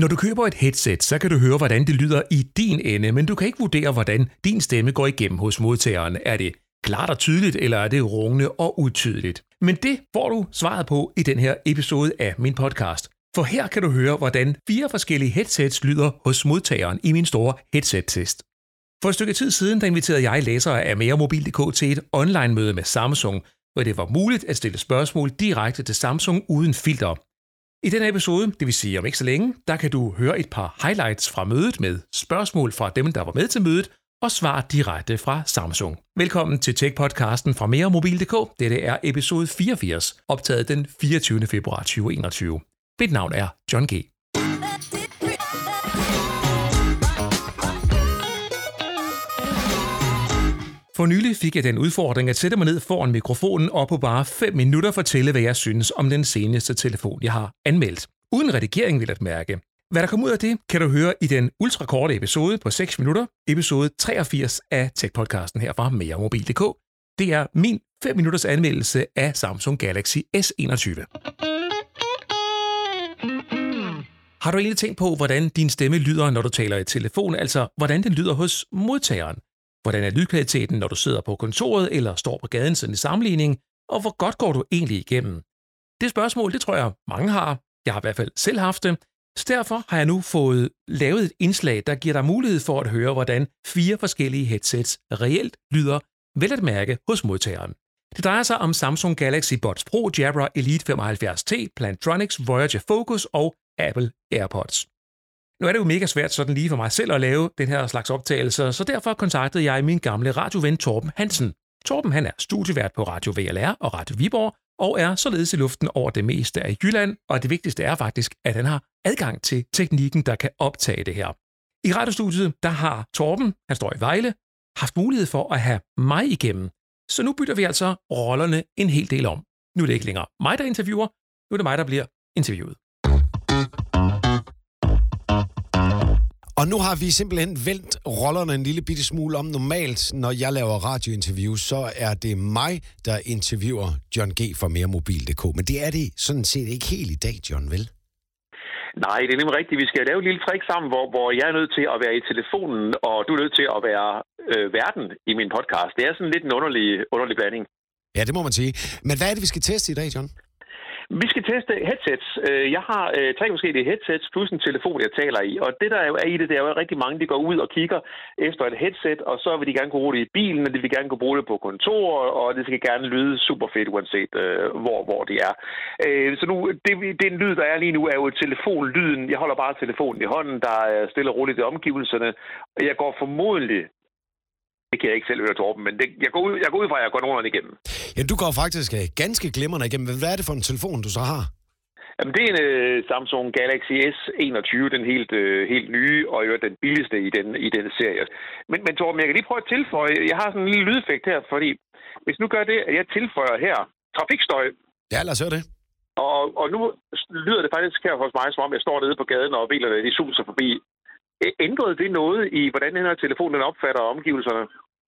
Når du køber et headset, så kan du høre, hvordan det lyder i din ende, men du kan ikke vurdere, hvordan din stemme går igennem hos modtageren. Er det klart og tydeligt, eller er det rungende og utydeligt? Men det får du svaret på i den her episode af min podcast. For her kan du høre, hvordan fire forskellige headsets lyder hos modtageren i min store headset-test. For et stykke tid siden, der inviterede jeg læsere af meremobil.dk til et online-møde med Samsung, hvor det var muligt at stille spørgsmål direkte til Samsung uden filter. I denne episode, det vil sige om ikke så længe, der kan du høre et par highlights fra mødet med spørgsmål fra dem, der var med til mødet, og svar direkte fra Samsung. Velkommen til Tech-podcasten fra meremobil.dk. Dette er episode 84, optaget den 24. februar 2021. Mit navn er John G. For nylig fik jeg den udfordring at sætte mig ned foran mikrofonen og på bare 5 minutter fortælle, hvad jeg synes om den seneste telefon, jeg har anmeldt. Uden redigering vil at mærke. Hvad der kom ud af det, kan du høre i den ultrakorte episode på 6 minutter, episode 83 af Tech-podcasten her fra meremobil.dk. Det er min 5 minutters anmeldelse af Samsung Galaxy S21. Har du egentlig tænkt på, hvordan din stemme lyder, når du taler i telefon, altså hvordan den lyder hos modtageren? Hvordan er lydkvaliteten, når du sidder på kontoret eller står på gaden sådan i sammenligning? Og hvor godt går du egentlig igennem? Det spørgsmål, det tror jeg mange har. Jeg har i hvert fald selv haft det. Så derfor har jeg nu fået lavet et indslag, der giver dig mulighed for at høre, hvordan fire forskellige headsets reelt lyder, vel at mærke hos modtageren. Det drejer sig om Samsung Galaxy Buds Pro, Jabra Elite 75T, Plantronics Voyager Focus og Apple AirPods. Nu er det jo mega svært sådan lige for mig selv at lave den her slags optagelser, så derfor kontaktede jeg min gamle radioven Torben Hansen. Torben han er studievært på Radio VLR og Radio Viborg, og er således i luften over det meste af Jylland, og det vigtigste er faktisk, at han har adgang til teknikken, der kan optage det her. I radiostudiet, der har Torben, han står i Vejle, haft mulighed for at have mig igennem. Så nu bytter vi altså rollerne en hel del om. Nu er det ikke længere mig, der interviewer, nu er det mig, der bliver interviewet. Og nu har vi simpelthen vendt rollerne en lille bitte smule om. Normalt, når jeg laver radiointerview, så er det mig, der interviewer John G. fra meremobil.dk. Men det er det sådan set ikke helt i dag, John, vel? Nej, det er nemlig rigtigt. Vi skal lave et lille trick sammen, hvor, hvor jeg er nødt til at være i telefonen, og du er nødt til at være øh, verden i min podcast. Det er sådan lidt en underlig, underlig blanding. Ja, det må man sige. Men hvad er det, vi skal teste i dag, John? Vi skal teste headsets. Øh, jeg har øh, tre forskellige headsets plus en telefon, jeg taler i. Og det, der er i det, det er jo rigtig mange, de går ud og kigger efter et headset, og så vil de gerne kunne bruge det i bilen, og de vil gerne kunne bruge det på kontor, og det skal gerne lyde super fedt, uanset øh, hvor, hvor det er. Øh, så nu, det, den lyd, der er lige nu, er jo telefonlyden. Jeg holder bare telefonen i hånden, der er stille og roligt i omgivelserne. Jeg går formodentlig det kan jeg ikke selv høre, Torben, men det, jeg, går ud, jeg går ud fra, at jeg går nogenlunde igennem. Ja, du går faktisk uh, ganske glimrende igennem. Hvad er det for en telefon, du så har? Jamen, det er en uh, Samsung Galaxy S21, den helt, uh, helt nye, og jo den billigste i den, i den serie. Men, men Torben, jeg kan lige prøve at tilføje, jeg har sådan en lille lydeffekt her, fordi hvis nu gør det, at jeg tilføjer her trafikstøj. Ja, lad os høre det. Og, og nu lyder det faktisk her hos mig, som om jeg står nede på gaden, og bilerne de suser forbi. Ændrede det noget i, hvordan den her telefon den opfatter omgivelserne?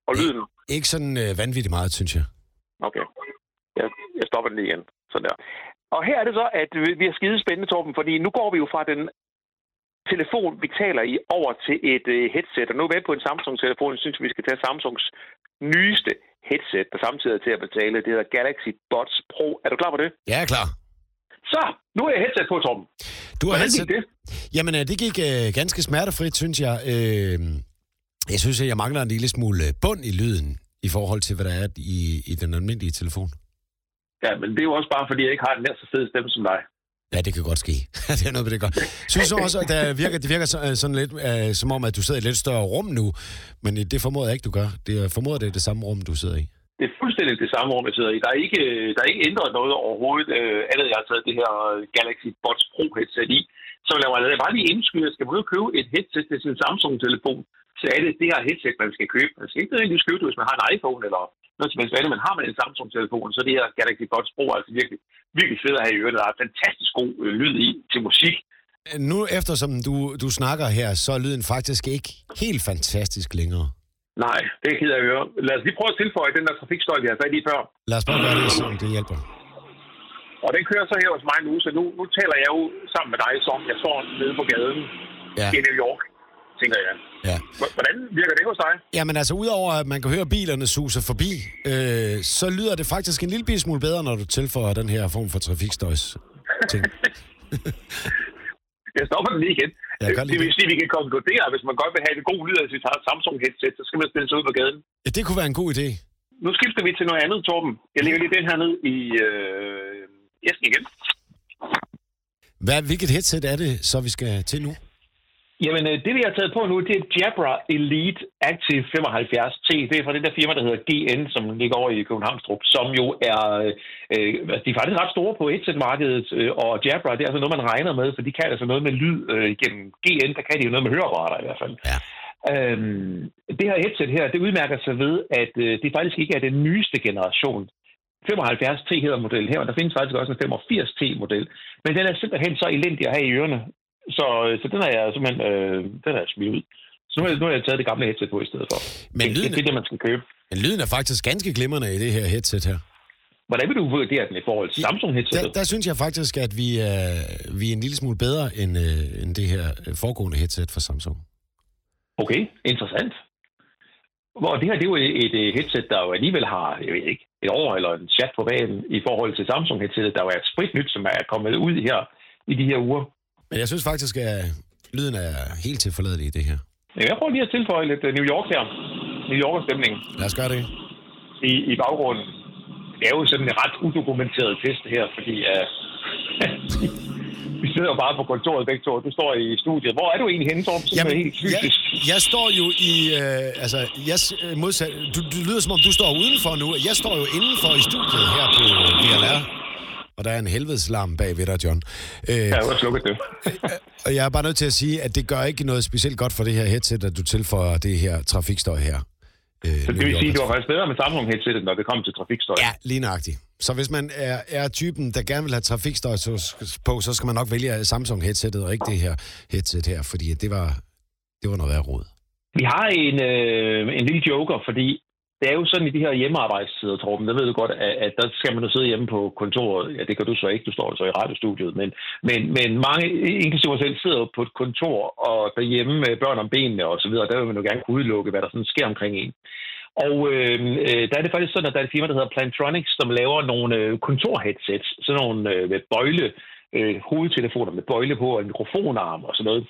og lyden? Ik- ikke sådan øh, vanvittigt meget, synes jeg. Okay. Jeg, jeg stopper den lige igen. Sådan der. Og her er det så, at vi er skide spændende, Torben, fordi nu går vi jo fra den telefon, vi taler i, over til et uh, headset. Og nu er vi på en Samsung-telefon. Jeg synes, vi skal tage Samsungs nyeste headset, der samtidig er til at betale. Det hedder Galaxy Buds Pro. Er du klar på det? Ja, jeg er klar. Så, nu er jeg headset på, Torben. Du har Hvordan gik det? Jamen, øh, det gik øh, ganske smertefrit, synes jeg. Øh, jeg synes, at jeg mangler en lille smule øh, bund i lyden i forhold til, hvad der er i, i den almindelige telefon. Ja, men det er jo også bare, fordi jeg ikke har en nær så fed stemme som dig. Ja, det kan godt ske. det er noget, det gør. Synes også, at det virker, det virker sådan lidt, uh, som om, at du sidder i et lidt større rum nu, men det formoder jeg ikke, du gør. Det formoder, det er det samme rum, du sidder i. Det er fuldstændig det samme rum, jeg sidder i. Der er ikke, øh, der er ikke ændret noget overhovedet, øh, andet jeg har taget det her øh, Galaxy Buds Pro headset i. Så lad mig bare lige indskyde, at jeg skal ud og købe et headset til sin Samsung-telefon, så er det det her headset, man skal købe. Man skal ikke nødvendigvis købe det, hvis man har en iPhone eller noget som helst andet, men har man en Samsung-telefon, så det her Galaxy Buds Pro altså virkelig, virkelig fedt at have i øvrigt. Der er fantastisk god øh, lyd i til musik. Nu eftersom du, du snakker her, så er lyden faktisk ikke helt fantastisk længere. Nej, det er af at høre. Lad os lige prøve at tilføje den der trafikstøj, vi har fat i før. Lad os bare gøre det, så det hjælper. Og den kører så her hos mig nu, så nu, nu taler jeg jo sammen med dig, som jeg står nede på gaden Ja. i New York, tænker jeg. Ja. Hvordan virker det hos dig? Jamen altså, udover at man kan høre bilerne suse forbi, øh, så lyder det faktisk en lille smule bedre, når du tilføjer den her form for trafikstøjs ting. Jeg stopper den lige igen. Det vil sige, at vi kan konkludere, at hvis man godt vil have en god lyd af sit eget Samsung-headset, så skal man stille sig ud på gaden. Ja, det kunne være en god idé. Nu skifter vi til noget andet, Torben. Jeg lægger lige den her ned i øh, æsken igen. Hvad, hvilket headset er det, så vi skal til nu? Jamen, øh, det vi har taget på nu, det er Jabra Elite Active 75T. Det er fra det der firma, der hedder GN, som ligger over i Københavnstrup, som jo er... Øh, altså, de er faktisk ret store på headset-markedet, øh, og Jabra, det er altså noget, man regner med, for de kan altså noget med lyd øh, gennem GN. Der kan de jo noget med høreapparater i hvert fald. Ja. Øhm, det her headset her, det udmærker sig ved, at øh, det faktisk ikke er den nyeste generation. 75T hedder modellen her, og der findes faktisk også en 85T-model. Men den er simpelthen så elendig at have i ørerne, så, så den er jeg simpelthen øh, den er jeg smidt ud. Så nu har, jeg, nu har jeg taget det gamle headset på i stedet for. Men det, lyden- det, det er det, man skal købe. Men lyden er faktisk ganske glimrende i det her headset her. Hvordan vil du vurdere den i forhold til Samsung Der, headsetet? der synes jeg faktisk, at vi er, vi er en lille smule bedre end, øh, end det her øh, foregående headset fra Samsung. Okay, interessant. Hvor det her, det er jo et, et headset, der jo alligevel har, jeg ved ikke, et år eller en chat på banen i forhold til Samsung headsetet, der jo er et spritnyt, som er kommet ud her i de her uger. Men jeg synes faktisk, at lyden er helt til forladelig i det her. Jeg prøver lige at tilføje lidt øh, New York her. New Yorker-stemning Lad os gøre det. i, i baggrunden. Det er jo sådan en ret udokumenteret test her, fordi uh, vi sidder bare på kontoret begge to. Du står i studiet. Hvor er du egentlig henne, Torben? Jamen, helt jeg, fysisk. jeg står jo i... Øh, altså, jeg, øh, modsat, du, du lyder som om, du står udenfor nu. Jeg står jo indenfor i studiet her på VLR. Og der er en helvedeslarm bag ved dig, John. Øh, Jeg har slukket det. og jeg er bare nødt til at sige, at det gør ikke noget specielt godt for det her headset, at du tilføjer det her trafikstøj her. Øh, Så det vil sige, at det var faktisk bedre med Samsung headsetet, når det kom til trafikstøj. Ja, lige nøjagtigt. Så hvis man er, er typen, der gerne vil have trafikstøj på, så skal man nok vælge Samsung headsetet og ikke det her headset her, fordi det var, det var noget værd råd. Vi har en, øh, en lille joker, fordi det er jo sådan i de her hjemmearbejdstider, Torben, der ved du godt, at, at der skal man jo sidde hjemme på kontoret. Ja, det kan du så ikke, du står så i radiostudiet, men, men, men mange, inklusive mig selv, sidder på et kontor og derhjemme med børn om benene og så videre, der vil man jo gerne kunne udelukke, hvad der sådan sker omkring en. Og øhm, øh, der er det faktisk sådan, at der er et firma, der hedder Plantronics, som laver nogle øh, kontorheadsets, sådan nogle øh, med bøjle, øh, hovedtelefoner med bøjle på og en mikrofonarm og sådan noget.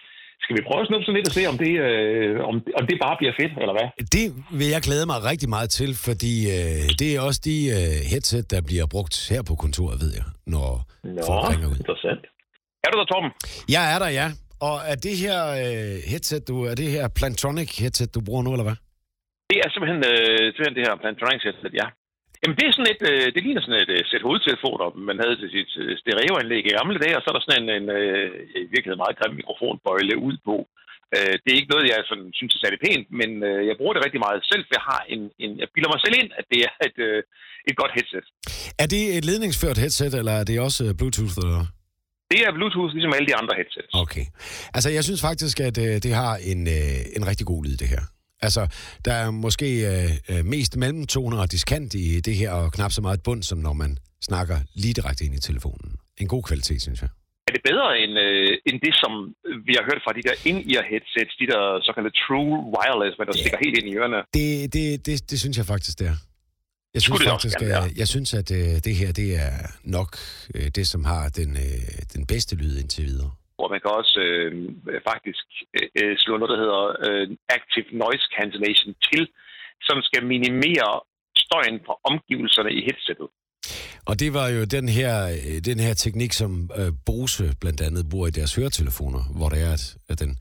Skal vi prøve at snuppe sådan lidt og se, om det, øh, om, om det bare bliver fedt, eller hvad? Det vil jeg glæde mig rigtig meget til, fordi øh, det er også de øh, headset, der bliver brugt her på kontoret, ved jeg, når Nå, folk ringer ud. interessant. Er du der, Torben? Jeg er der, ja. Og er det her øh, headset, du, er det her Plantronic headset, du bruger nu, eller hvad? Det er simpelthen, øh, simpelthen det her Plantronics headset, ja. Jamen, det er sådan et, øh, det ligner sådan et øh, sæt hovedtelefoner, man havde til sit øh, stereoanlæg i gamle dage, og så er der sådan en, en øh, i virkeligheden meget grim mikrofonbøjle ud på. Øh, det er ikke noget, jeg sådan, synes er særlig pænt, men øh, jeg bruger det rigtig meget selv, for jeg har en, en jeg bilder mig selv ind, at det er et, øh, et godt headset. Er det et ledningsført headset, eller er det også øh, Bluetooth? Eller? Det er Bluetooth, ligesom alle de andre headsets. Okay. Altså, jeg synes faktisk, at øh, det har en, øh, en rigtig god lyd, det her. Altså, der er måske øh, øh, mest mellemtoner og diskant i det her, og knap så meget bund, som når man snakker lige direkte ind i telefonen. En god kvalitet, synes jeg. Er det bedre end, øh, end det, som vi har hørt fra de der in-ear headsets, de der såkaldte true wireless, hvad der Ja. stikker helt ind i ørerne? Det, det, det, det synes jeg faktisk, det er. Jeg synes det faktisk, gerne være. at, jeg synes, at øh, det her, det er nok øh, det, som har den, øh, den bedste lyd indtil videre. Hvor man kan også øh, faktisk øh, slå noget, der hedder øh, Active Noise Cancellation til, som skal minimere støjen fra omgivelserne i headsettet. Og det var jo den her, øh, den her teknik, som øh, Bose blandt andet bruger i deres høretelefoner, hvor det er, at, den,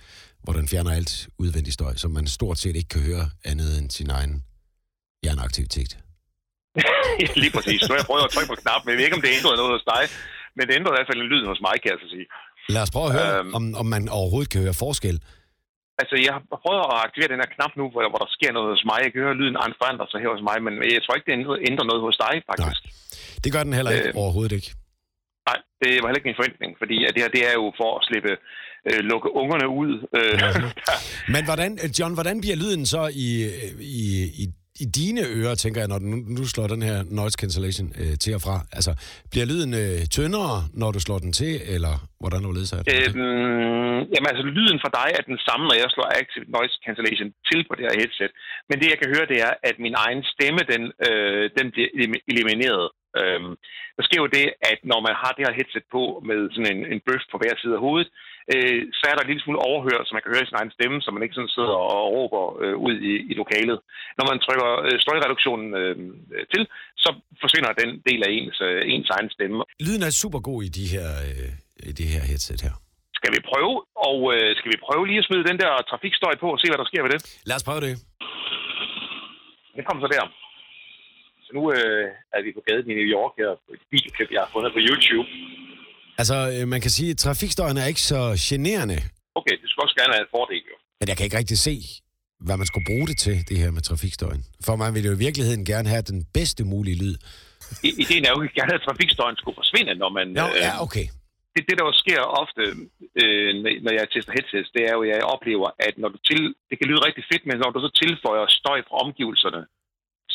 hvor den fjerner alt udvendig støj, som man stort set ikke kan høre andet end sin egen hjerneaktivitet. Lige præcis. Nu har jeg prøvet at trykke på knappen, men jeg ved ikke, om det ændrede noget hos dig. Men det ændrede i hvert fald en lyd hos mig, kan jeg så sige. Lad os prøve at høre, Øhm. om, om man overhovedet kan høre forskel. Altså, jeg har prøvet at aktivere den her knap nu, hvor, hvor der sker noget hos mig. Jeg kan høre, at lyden forandrer sig her hos mig, men jeg tror ikke, det ændrer- noget hos dig, faktisk. Det gør den heller ikke, Øh. overhovedet ikke. Nej, det var heller ikke min forventning, fordi at det her det er jo for at slippe øh, lukke ungerne ud. Øh, Men hvordan, John, hvordan bliver lyden så i, i, i, i dine ører, tænker jeg, når du nu, slår den her noise cancellation øh, til og fra? Altså, bliver lyden øh, tyndere, når du slår den til, eller hvordan du ledser det? Øhm, jamen altså, lyden for dig er den samme, når jeg slår active noise cancellation til på det her headset. Men det, jeg kan høre, det er, at min egen stemme, den, øh, den bliver elimineret. Øhm, der sker jo det, at når man har det her headset på med sådan en, en bøf på hver side af hovedet, øh, så er der en lille smule overhør, så man kan høre sin egen stemme, så man ikke sådan sidder og råber øh, ud i, i lokalet. Når man trykker øh, støjreduktionen øh, til, så forsvinder den del af ens, øh, ens egen stemme. Lyden er super god i de her, øh, i det her headset her. Skal vi prøve, og øh, skal vi prøve lige at smide den der trafikstøj på og se, hvad der sker ved det? Lad os prøve det. Det kommer så der. Så nu øh, er vi på gaden i New York her på et videoklip, jeg har fundet på YouTube. Altså, øh, man kan sige, at trafikstøjen er ikke så generende. Okay, det skulle også gerne være en fordel, jo. Men jeg kan ikke rigtig se, hvad man skulle bruge det til, det her med trafikstøjen. For man vil jo i virkeligheden gerne have den bedste mulige lyd. I, ideen er jo ikke gerne, at trafikstøjen skulle forsvinde, når man... Nå, ja, okay. Det, det, der jo sker ofte, øh, når jeg tester headsets, det er jo, at jeg oplever, at når du til, det kan lyde rigtig fedt, men når du så tilføjer støj fra omgivelserne,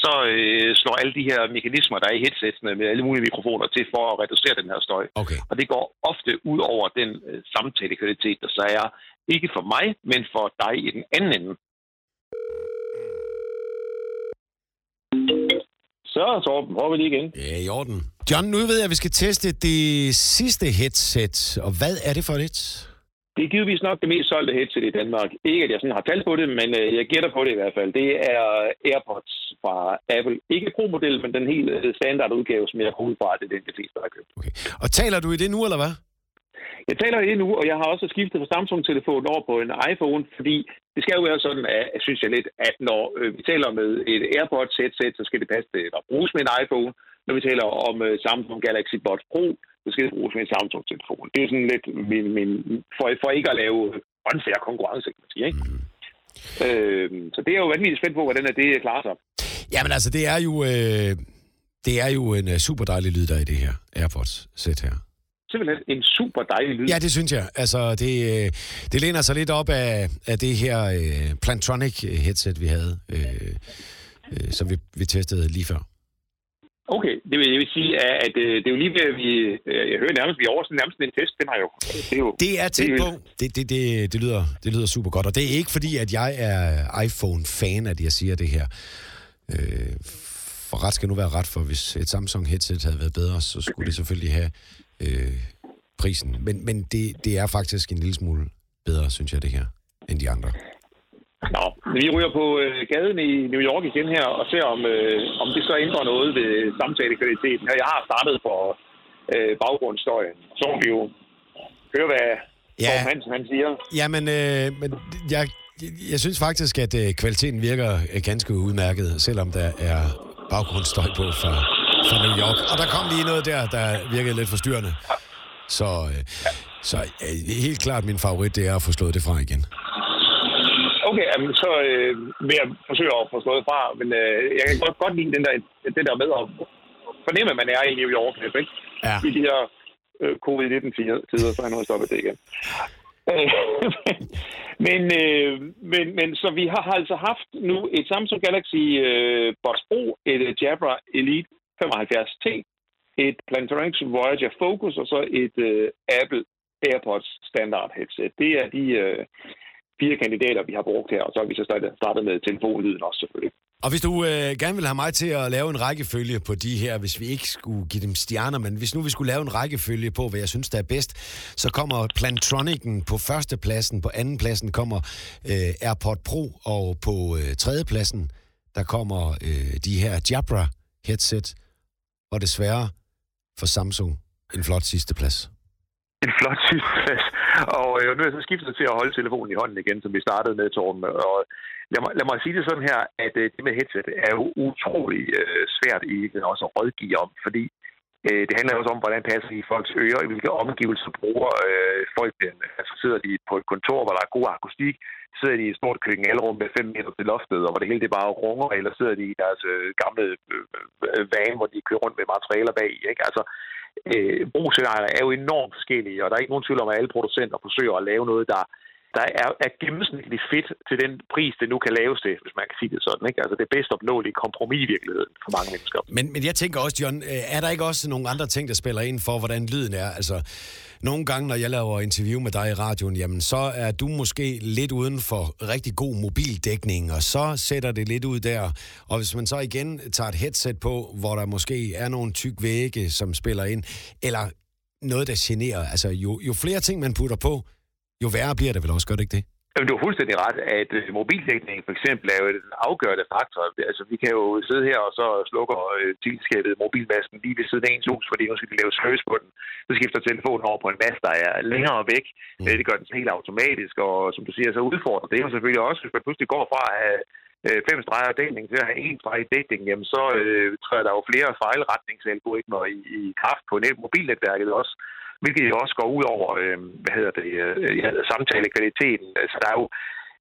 så øh, slår alle de her mekanismer, der er i headsetsene med alle mulige mikrofoner til for at reducere den her støj. Okay. Og det går ofte ud over den øh, samtalekvalitet, der så er ikke for mig, men for dig i den anden ende. Så, Torben, prøver vi lige igen. Ja, i orden. John, nu ved jeg, at vi skal teste det sidste headset. Og hvad er det for et? Det er givetvis nok det mest solgte headset i Danmark. Ikke, at jeg sådan har talt på det, men øh, jeg gætter på det i hvert fald. Det er AirPods fra Apple. Ikke Pro-model, men den helt øh, standard udgave, som jeg går ud fra, det er den, de fleste har købt. Okay. Og taler du i det nu, eller hvad? Jeg taler i det nu, og jeg har også skiftet fra Samsung-telefon over på en iPhone, fordi det skal jo være sådan, at synes jeg lidt, at når øh, vi taler med et AirPods headset, så skal det passe til at bruges med en iPhone. Når vi taler om Samsung Galaxy Buds Pro, det bruges med en Samsung-telefon. Det er sådan lidt min, min, for, for ikke at lave unfair konkurrence, kan man sige. Ikke? Mm. Øh, så det er jo vanvittigt spændt på, hvordan det klarer sig. Jamen altså, det er jo, øh, det er jo en uh, super dejlig lyd, der er i det her AirPods-sæt her. Simpelthen en super dejlig lyd. Ja, det synes jeg. Altså, det, øh, det læner sig lidt op af, af det her øh, Plantronic headset, vi havde, øh, øh, som vi, vi testede lige før. Okay, det vil, jeg vil sige, at, at øh, det er jo lige ved, at vi, øh, jeg hører nærmest, vi er over sådan nærmest en test, den har jo. Det er, jo, det er tæt på. Det, det, det, det, lyder, det lyder super godt, og det er ikke fordi, at jeg er iPhone-fan, at jeg siger det her. Øh, for ret skal nu være ret, for hvis et Samsung-headset havde været bedre, så skulle det selvfølgelig have øh, prisen. Men, men det, det er faktisk en lille smule bedre, synes jeg, det her, end de andre. Nå, vi ryger på øh, gaden i New York igen her og ser, om, øh, om det så ændrer noget ved samtalekvaliteten. Jeg har startet på øh, baggrundsstøjen. Så må vi jo høre, hvad ja. Hansen han siger. Jamen, øh, men jeg, jeg synes faktisk, at øh, kvaliteten virker øh, ganske udmærket, selvom der er baggrundsstøj på fra, fra New York. Og der kom lige noget der, der virkede lidt forstyrrende. Så, øh, så øh, helt klart min favorit, det er at få slået det fra igen. Okay, jamen, så øh, vil jeg forsøge at få slået fra, men øh, jeg kan godt, godt lide den der, det der med at fornemme, at man er i New York, ikke? Ja. I de her øh, covid-19-tider, så har jeg nu stoppet det igen. men, øh, men, men så vi har altså haft nu et Samsung Galaxy øh, Buds Pro, et uh, Jabra Elite 75T, et Plantronics Voyager Focus og så et øh, Apple AirPods standard headset. Det er de øh, fire kandidater, vi har brugt her, og så har vi så startet, startet med telefonlyden også selvfølgelig. Og hvis du øh, gerne vil have mig til at lave en rækkefølge på de her, hvis vi ikke skulle give dem stjerner, men hvis nu vi skulle lave en rækkefølge på, hvad jeg synes, der er bedst, så kommer Plantronicen på førstepladsen, på andenpladsen kommer øh, AirPod Pro, og på øh, tredjepladsen, der kommer øh, de her Jabra headset, og desværre for Samsung en flot sidste plads. En flot sidste plads. Og øh, nu er jeg så skiftet til at holde telefonen i hånden igen, som vi startede med, Torben. Og lad mig, lad mig sige det sådan her, at øh, det med headset er jo utrolig øh, svært i også at rådgive om, fordi øh, det handler også om, hvordan passer i folks ører, i hvilke omgivelser bruger øh, folk den. Altså sidder de på et kontor, hvor der er god akustik, sidder de i et stort køkkenalrum med 5 meter til loftet, og hvor det hele det bare runger, eller sidder de i deres øh, gamle øh, øh, van, hvor de kører rundt med materialer bag. Ikke? Altså, øh, brugsscenarier er jo enormt forskellige, og der er ikke nogen tvivl om, at alle producenter forsøger at lave noget, der der er, er gennemsnitligt fedt til den pris, det nu kan laves til, hvis man kan sige det sådan. Ikke? Altså det bedst opnåelige kompromis i virkeligheden for mange mennesker. Men, men jeg tænker også, John, øh, er der ikke også nogle andre ting, der spiller ind for, hvordan lyden er? Altså, nogle gange, når jeg laver interview med dig i radioen, jamen, så er du måske lidt uden for rigtig god mobildækning, og så sætter det lidt ud der. Og hvis man så igen tager et headset på, hvor der måske er nogle tyk vægge, som spiller ind, eller noget, der generer. Altså, jo, jo flere ting man putter på, jo værre bliver det vel også, gør det ikke det? Jamen, du har fuldstændig ret, at øh, mobildækning for eksempel er jo en afgørende faktor. Altså, vi kan jo sidde her og så slukker øh, tilskabet mobilmasten lige ved siden af ens hus, fordi nu skal vi lave service på den. Så skifter telefonen over på en mast, der er længere væk. Mm. Det gør den helt automatisk, og som du siger, så udfordrer det jo selvfølgelig også, hvis man pludselig går fra at have øh, fem streger dækning til at have en streg dækning, jamen så øh, træder der jo flere fejlretningsalgoritmer i, i kraft på net, mobilnetværket også hvilket jo også går ud over, øh, hvad hedder det, øh, ja, samtalekvaliteten. Altså, der er jo,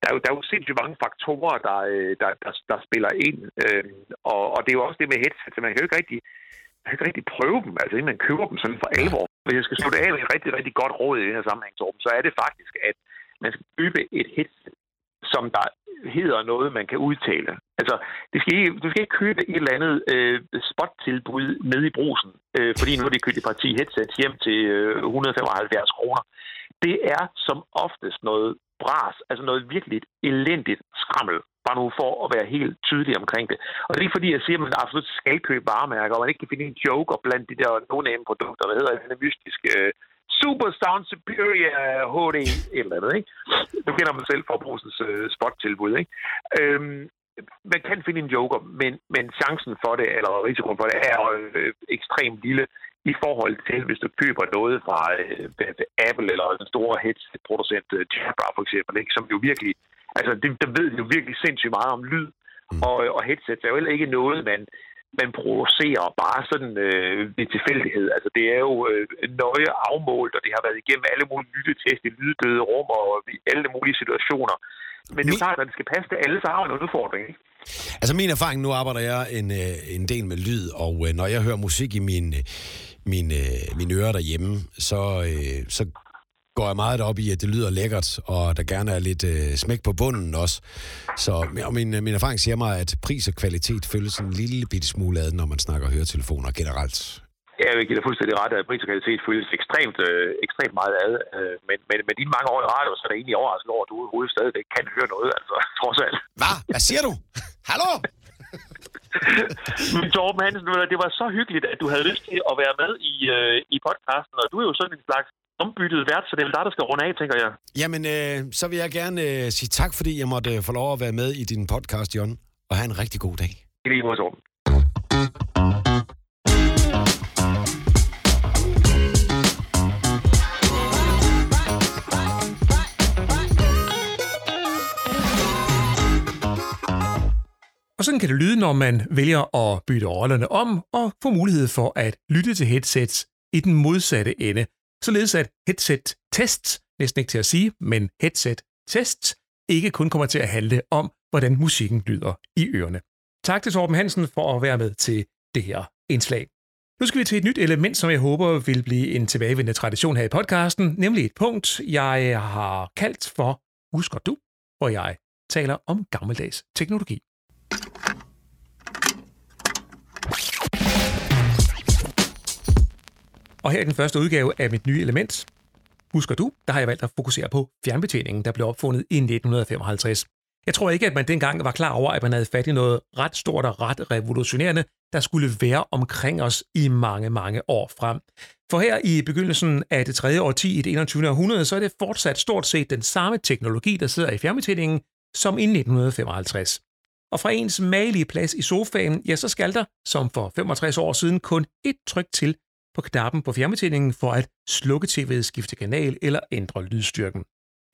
der er jo, der er jo sindssygt mange faktorer, der, øh, der, der, der spiller ind, øh, og, og det er jo også det med headset, så man kan jo ikke rigtig, man kan ikke rigtig prøve dem, altså inden man køber dem sådan for alvor. Hvis jeg skal slutte af med et rigtig, rigtig godt råd i det her sammenhæng, så er det faktisk, at man skal købe et headset, som der hedder noget, man kan udtale. Altså, det skal ikke, du skal ikke købe et eller andet øh, spot-tilbud med i brusen, øh, fordi nu er de købt et parti headsets hjem til øh, 175 kroner. Det er som oftest noget bras, altså noget virkelig elendigt skrammel, bare nu for at være helt tydelig omkring det. Og det er ikke fordi, jeg siger, at man absolut skal købe varemærker, og man ikke kan finde en joker blandt de der no produkter hvad hedder det, mystiske øh, Super Sound Superior HD, et eller andet, ikke? Du kender mig selv fra Brusens uh, spot-tilbud, ikke? Øhm, man kan finde en joker, men, men chancen for det, eller risikoen for det, er øh, ekstremt lille i forhold til, hvis du køber noget fra øh, Apple eller den store headset-producent øh, Jabra for eksempel, ikke? som jo virkelig, altså det, der ved jo virkelig sindssygt meget om lyd, mm. og, og headsets er jo heller ikke noget, man man producerer bare sådan øh, ved tilfældighed. Altså, det er jo øh, nøje afmålt, og det har været igennem alle mulige lyttetest i lyddøde rum og i alle mulige situationer. Men det er jo klart, at det skal passe til alle, så har man en udfordring, ikke? Altså min erfaring, nu arbejder jeg en, øh, en del med lyd, og øh, når jeg hører musik i min, øh, min, mine ører derhjemme, så, så går jeg meget op i, at det lyder lækkert, og der gerne er lidt øh, smæk på bunden også. Så og min, min erfaring siger mig, at pris og kvalitet føles en lille bitte smule ad, når man snakker høretelefoner generelt. Ja, jeg giver dig fuldstændig ret, at pris og kvalitet føles ekstremt, øh, ekstremt meget ad. Øh, men, men med dine mange år i radio, så er det egentlig overrasket over, at du overhovedet stadigvæk kan høre noget, altså, trods alt. Hvad? Hvad siger du? Hallo? Men Torben Hansen, det var så hyggeligt, at du havde lyst til at være med i, øh, i podcasten, og du er jo sådan en slags ombyttet vært, så det er vel dig, der skal runde af, tænker jeg. Jamen, øh, så vil jeg gerne øh, sige tak, fordi jeg måtte øh, få lov at være med i din podcast, John. Og have en rigtig god dag. I lige måde, Torben. Og sådan kan det lyde, når man vælger at bytte rollerne om og få mulighed for at lytte til headsets i den modsatte ende således at headset tests, næsten ikke til at sige, men headset tests, ikke kun kommer til at handle om, hvordan musikken lyder i ørerne. Tak til Torben Hansen for at være med til det her indslag. Nu skal vi til et nyt element, som jeg håber vil blive en tilbagevendende tradition her i podcasten, nemlig et punkt, jeg har kaldt for Husker du, hvor jeg taler om gammeldags teknologi. Og her er den første udgave af mit nye element. Husker du, der har jeg valgt at fokusere på fjernbetjeningen, der blev opfundet i 1955. Jeg tror ikke, at man dengang var klar over, at man havde fat i noget ret stort og ret revolutionerende, der skulle være omkring os i mange, mange år frem. For her i begyndelsen af det tredje årti i det 21. århundrede, så er det fortsat stort set den samme teknologi, der sidder i fjernbetjeningen, som i 1955. Og fra ens malige plads i sofaen, ja, så skal der, som for 65 år siden, kun et tryk til på knappen på fjernbetjeningen for at slukke tv'et, skifte kanal eller ændre lydstyrken.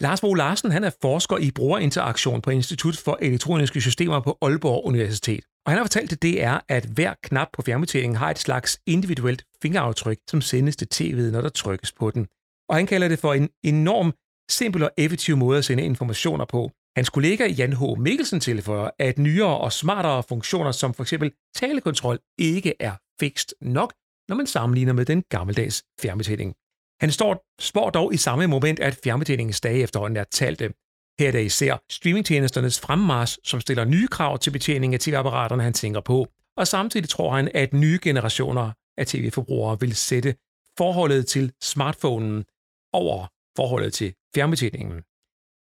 Lars Bo Larsen han er forsker i brugerinteraktion på Institut for Elektroniske Systemer på Aalborg Universitet. Og han har fortalt til DR, at hver knap på fjernbetjeningen har et slags individuelt fingeraftryk, som sendes til tv'et, når der trykkes på den. Og han kalder det for en enorm simpel og effektiv måde at sende informationer på. Hans kollega Jan H. Mikkelsen tilføjer, at nyere og smartere funktioner som f.eks. talekontrol ikke er fikst nok, når man sammenligner med den gammeldags fjernbetjening. Han står, spår dog i samme moment, at fjernbetjeningens dage efterhånden er talte. Her er det især streamingtjenesternes fremmars, som stiller nye krav til betjening af tv-apparaterne, han tænker på. Og samtidig tror han, at nye generationer af tv-forbrugere vil sætte forholdet til smartphonen over forholdet til fjernbetjeningen.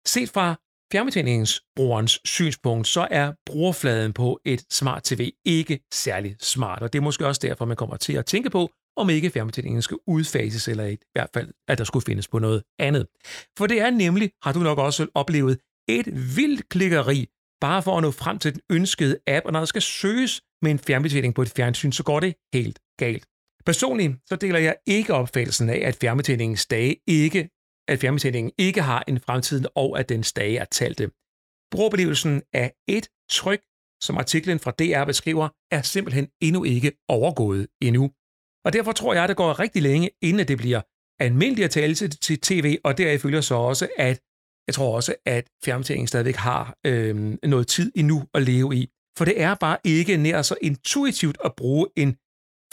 Set fra fjernbetjeningsbrugerens synspunkt, så er brugerfladen på et smart TV ikke særlig smart, og det er måske også derfor, man kommer til at tænke på, om ikke fjernbetjeningen skal udfases, eller i hvert fald, at der skulle findes på noget andet. For det er nemlig, har du nok også oplevet, et vildt klikkeri, bare for at nå frem til den ønskede app, og når der skal søges med en fjernbetjening på et fjernsyn, så går det helt galt. Personligt så deler jeg ikke opfattelsen af, at fjernbetjeningens dage ikke at fjernbetjeningen ikke har en fremtid, og at den dage er talte. Brugeroplevelsen af et tryk, som artiklen fra DR beskriver, er simpelthen endnu ikke overgået endnu. Og derfor tror jeg, at det går rigtig længe, inden det bliver almindeligt at tale til tv, og deraf følger så også, at jeg tror også, at fjernbetjeningen stadigvæk har øh, noget tid endnu at leve i. For det er bare ikke nær så intuitivt at bruge en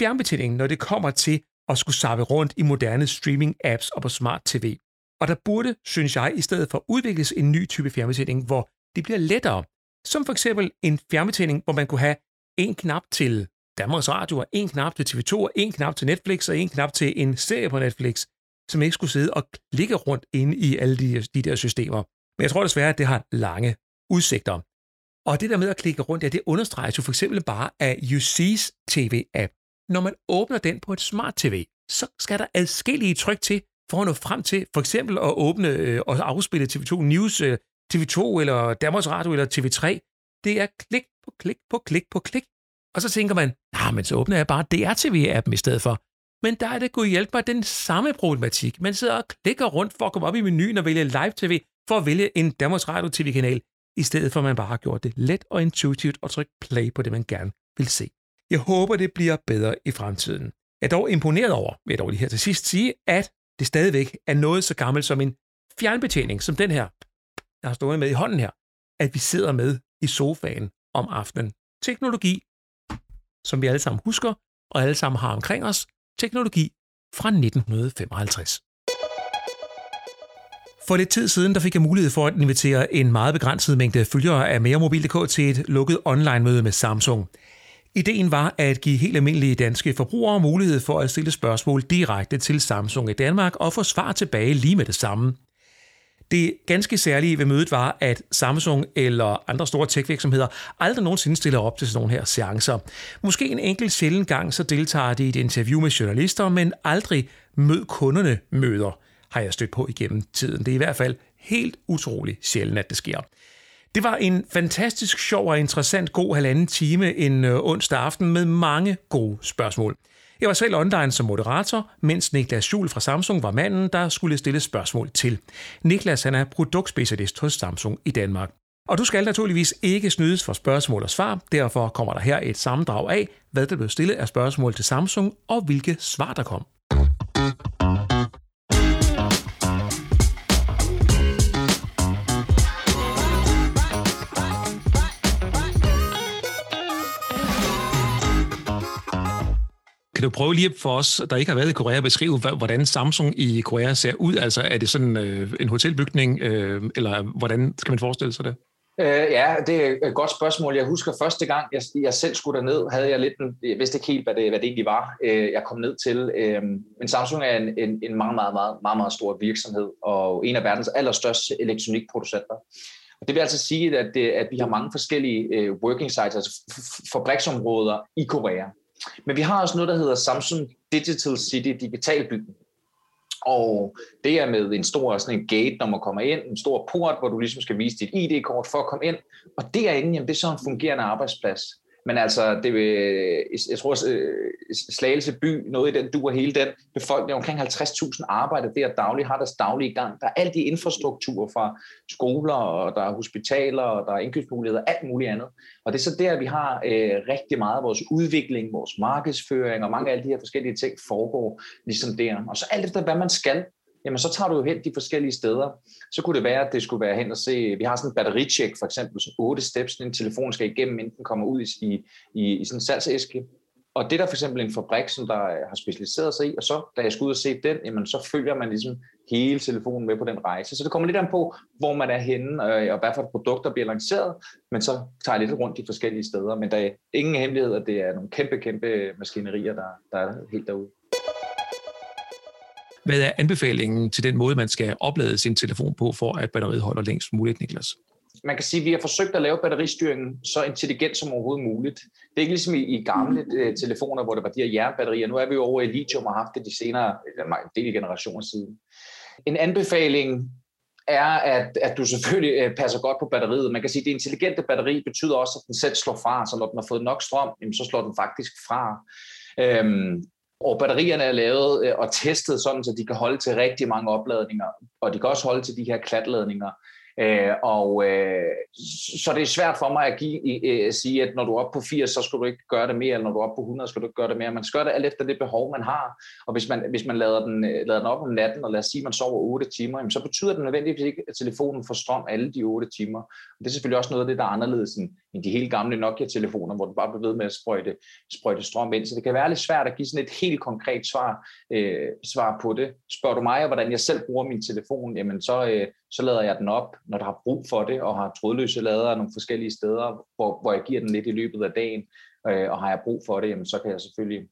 fjernbetjening, når det kommer til at skulle sappe rundt i moderne streaming-apps og på smart tv. Og der burde, synes jeg, i stedet for udvikles en ny type fjernbetjening, hvor det bliver lettere. Som for eksempel en fjernbetjening, hvor man kunne have en knap til Danmarks Radio, og en knap til TV2, og en knap til Netflix, og en knap til en serie på Netflix, som ikke skulle sidde og klikke rundt inde i alle de, de der systemer. Men jeg tror desværre, at det har lange udsigter. Og det der med at klikke rundt, ja, det understreges jo for eksempel bare af UC's TV-app. Når man åbner den på et smart TV, så skal der adskillige tryk til, for at nå frem til for eksempel at åbne øh, og afspille TV2 News, øh, TV2 eller Danmarks Radio eller TV3. Det er klik på klik på klik på klik. Og så tænker man, nej, men så åbner jeg bare DRTV-appen i stedet for. Men der er det gået hjælpe mig den samme problematik. Man sidder og klikker rundt for at komme op i menuen og vælge live-tv for at vælge en Danmarks Radio TV-kanal, i stedet for at man bare har gjort det let og intuitivt og trykke play på det, man gerne vil se. Jeg håber, det bliver bedre i fremtiden. Jeg er dog imponeret over, vil jeg dog lige her til sidst sige, at det stadigvæk er noget så gammelt som en fjernbetjening, som den her, jeg har stået med i hånden her, at vi sidder med i sofaen om aftenen. Teknologi, som vi alle sammen husker, og alle sammen har omkring os, teknologi fra 1955. For lidt tid siden der fik jeg mulighed for at invitere en meget begrænset mængde følgere af meremobil.dk til et lukket online-møde med Samsung. Ideen var at give helt almindelige danske forbrugere mulighed for at stille spørgsmål direkte til Samsung i Danmark og få svar tilbage lige med det samme. Det ganske særlige ved mødet var, at Samsung eller andre store tech-virksomheder aldrig nogensinde stiller op til sådan nogle her seancer. Måske en enkelt sjældent gang så deltager de i et interview med journalister, men aldrig mød kunderne møder, har jeg stødt på igennem tiden. Det er i hvert fald helt utroligt sjældent, at det sker. Det var en fantastisk sjov og interessant god halvanden time en øh, onsdag aften med mange gode spørgsmål. Jeg var selv online som moderator, mens Niklas Schul fra Samsung var manden, der skulle stille spørgsmål til. Niklas han er produktspecialist hos Samsung i Danmark. Og du skal naturligvis ikke snydes for spørgsmål og svar, derfor kommer der her et sammendrag af, hvad der blev stillet af spørgsmål til Samsung og hvilke svar der kom. Kan du prøve lige for os, der ikke har været i Korea, at beskrive, hvordan Samsung i Korea ser ud? Altså er det sådan øh, en hotelbygning, øh, eller hvordan skal man forestille sig det? Øh, ja, det er et godt spørgsmål. Jeg husker første gang, jeg, jeg selv skulle derned, havde jeg lidt, jeg vidste ikke helt, hvad det, hvad det egentlig var, øh, jeg kom ned til. Øh, men Samsung er en, en, en meget, meget, meget, meget, meget stor virksomhed, og en af verdens allerstørste elektronikproducenter. Og det vil altså sige, at, det, at vi har mange forskellige øh, working sites, altså fabriksområder i Korea. Men vi har også noget, der hedder Samsung Digital City Digital Bygning. Og det er med en stor sådan en gate, når man kommer ind, en stor port, hvor du ligesom skal vise dit ID-kort for at komme ind. Og derinde, jamen, det er så en fungerende arbejdsplads. Men altså, det vil, øh, jeg tror, øh, Slagelse by, noget i den du og hele den befolkning, omkring 50.000 arbejder der dagligt, har deres daglige gang. Der er alt de infrastrukturer fra skoler, og der er hospitaler, og der er indkøbsmuligheder, alt muligt andet. Og det er så der, vi har øh, rigtig meget af vores udvikling, vores markedsføring, og mange af alle de her forskellige ting foregår ligesom der. Og så alt efter, hvad man skal, jamen så tager du jo hen de forskellige steder. Så kunne det være, at det skulle være hen og se, vi har sådan en batteritjek for eksempel, så otte steps, en telefon skal igennem, inden den kommer ud i, i, i sådan en salgsæske. og det er der for eksempel en fabrik, som der øh, har specialiseret sig i, og så, da jeg skulle ud og se den, jamen, så følger man ligesom hele telefonen med på den rejse. Så det kommer lidt an på, hvor man er henne, øh, og hvad for et produkt, der bliver lanceret, men så tager jeg lidt rundt de forskellige steder. Men der er ingen hemmelighed, at det er nogle kæmpe, kæmpe maskinerier, der, der er helt derude. Hvad er anbefalingen til den måde, man skal oplade sin telefon på, for at batteriet holder længst muligt, Niklas? man kan sige, at vi har forsøgt at lave batteristyringen så intelligent som overhovedet muligt. Det er ikke ligesom i, i gamle uh, telefoner, hvor det var de her jernbatterier. Nu er vi jo over i lithium og har haft det de senere en del generationer siden. En anbefaling er, at, at du selvfølgelig uh, passer godt på batteriet. Man kan sige, at det intelligente batteri betyder også, at den selv slår fra, så når den har fået nok strøm, jamen, så slår den faktisk fra. Øhm, og batterierne er lavet øh, og testet sådan, så de kan holde til rigtig mange opladninger, og de kan også holde til de her klatladninger. Øh, og øh, så det er svært for mig at give, øh, sige, at når du er oppe på 80, så skal du ikke gøre det mere, eller når du er oppe på 100, skal du ikke gøre det mere. Man skal gøre det alt efter det behov, man har. Og hvis man, hvis man lader, den, øh, lader den op om natten, og lad os sige, at man sover 8 timer, jamen, så betyder det nødvendigvis ikke, at telefonen får strøm alle de 8 timer. Og det er selvfølgelig også noget af det, der er anderledes end, end de helt gamle Nokia-telefoner, hvor du bare bliver ved med at sprøjte, sprøjte strøm ind. Så det kan være lidt svært at give sådan et helt konkret svar, øh, svar på det. Spørger du mig, hvordan jeg selv bruger min telefon, jamen så, øh, så lader jeg den op, når der har brug for det, og har trådløse lader nogle forskellige steder, hvor, hvor jeg giver den lidt i løbet af dagen, øh, og har jeg brug for det, jamen, så kan jeg selvfølgelig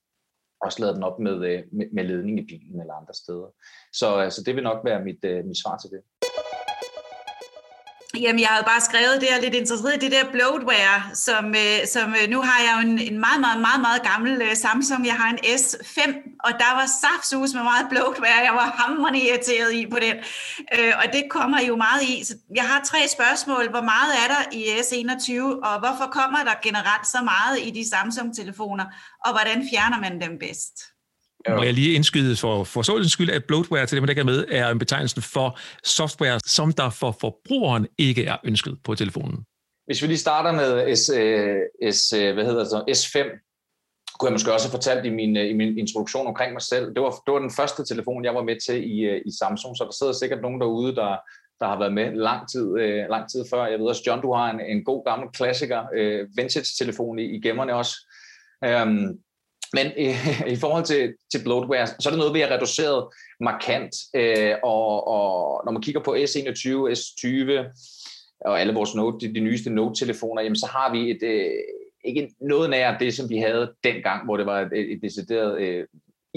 også lade den op med, øh, med, med ledning i bilen eller andre steder. Så altså, det vil nok være mit, øh, mit svar til det. Jamen, jeg havde bare skrevet det, her lidt interesseret i det der bloatware, som, øh, som øh, nu har jeg jo en, en meget, meget, meget, meget gammel øh, Samsung. Jeg har en S5, og der var saftsus med meget bloatware. Jeg var hammerende irriteret i på den, øh, og det kommer jo meget i. Så jeg har tre spørgsmål. Hvor meget er der i S21, og hvorfor kommer der generelt så meget i de Samsung-telefoner, og hvordan fjerner man dem bedst? Må jeg lige indskyde for forståelsens skyld, at bloatware til dem, der ikke er med, er en betegnelse for software, som der for forbrugeren ikke er ønsket på telefonen. Hvis vi lige starter med S, øh, S, øh, hvad hedder det, S5, kunne jeg måske også have fortalt i min, øh, i min introduktion omkring mig selv. Det var, det var den første telefon, jeg var med til i, i Samsung, så der sidder sikkert nogen derude, der, der har været med lang tid, øh, lang tid før. Jeg ved også, John, du har en, en god gammel klassiker, øh, vintage-telefon i, i gemmerne også. Um, men øh, i forhold til, til bloatware, så er det noget, vi har reduceret markant. Øh, og, og når man kigger på S21, S20 og alle vores Note, de, de nyeste Note-telefoner, jamen, så har vi et, øh, ikke noget nær det, som vi havde dengang, hvor det var et, et decideret øh,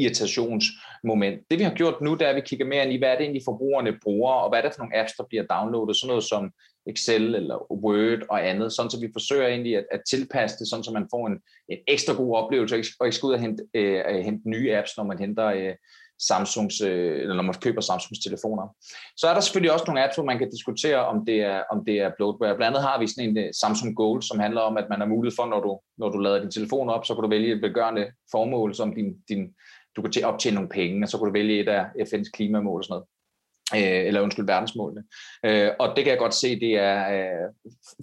irritationsmoment. Det vi har gjort nu, det er, at vi kigger mere ind i, hvad er det egentlig forbrugerne bruger, og hvad er det for nogle apps, der bliver downloadet, sådan noget som Excel eller Word og andet, sådan så vi forsøger egentlig at, at tilpasse det, sådan så man får en, en ekstra god oplevelse, og ikke skal ud og hente, øh, øh, hente nye apps, når man henter øh, Samsungs, øh, eller når man køber Samsungs telefoner. Så er der selvfølgelig også nogle apps, hvor man kan diskutere, om det er, om det er bloatware. Blandt andet har vi sådan en øh, Samsung Gold, som handler om, at man har mulighed for, når du, når du lader din telefon op, så kan du vælge et begørende formål, som din, din, du kan optjene nogle penge, og så kan du vælge et af FN's klimamål og sådan noget øh, eller undskyld, verdensmålene. Øh, og det kan jeg godt se, det er, øh,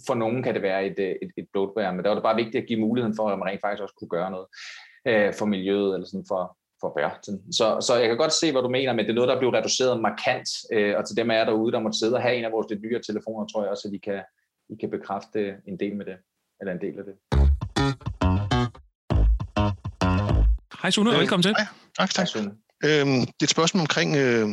for nogen kan det være et, øh, et, et blodbær, men der var det bare vigtigt at give muligheden for, at man rent faktisk også kunne gøre noget øh, for miljøet, eller sådan for, for bærten. Så, så jeg kan godt se, hvad du mener, men det er noget, der blev reduceret markant, øh, og til dem er derude, der måtte sidde og have en af vores lidt nyere telefoner, tror jeg også, at I kan, I kan bekræfte en del med det, eller en del af det. Hej Sune, øh, velkommen til. Hej, tak, tak. Hej, øhm, det er et spørgsmål omkring øh,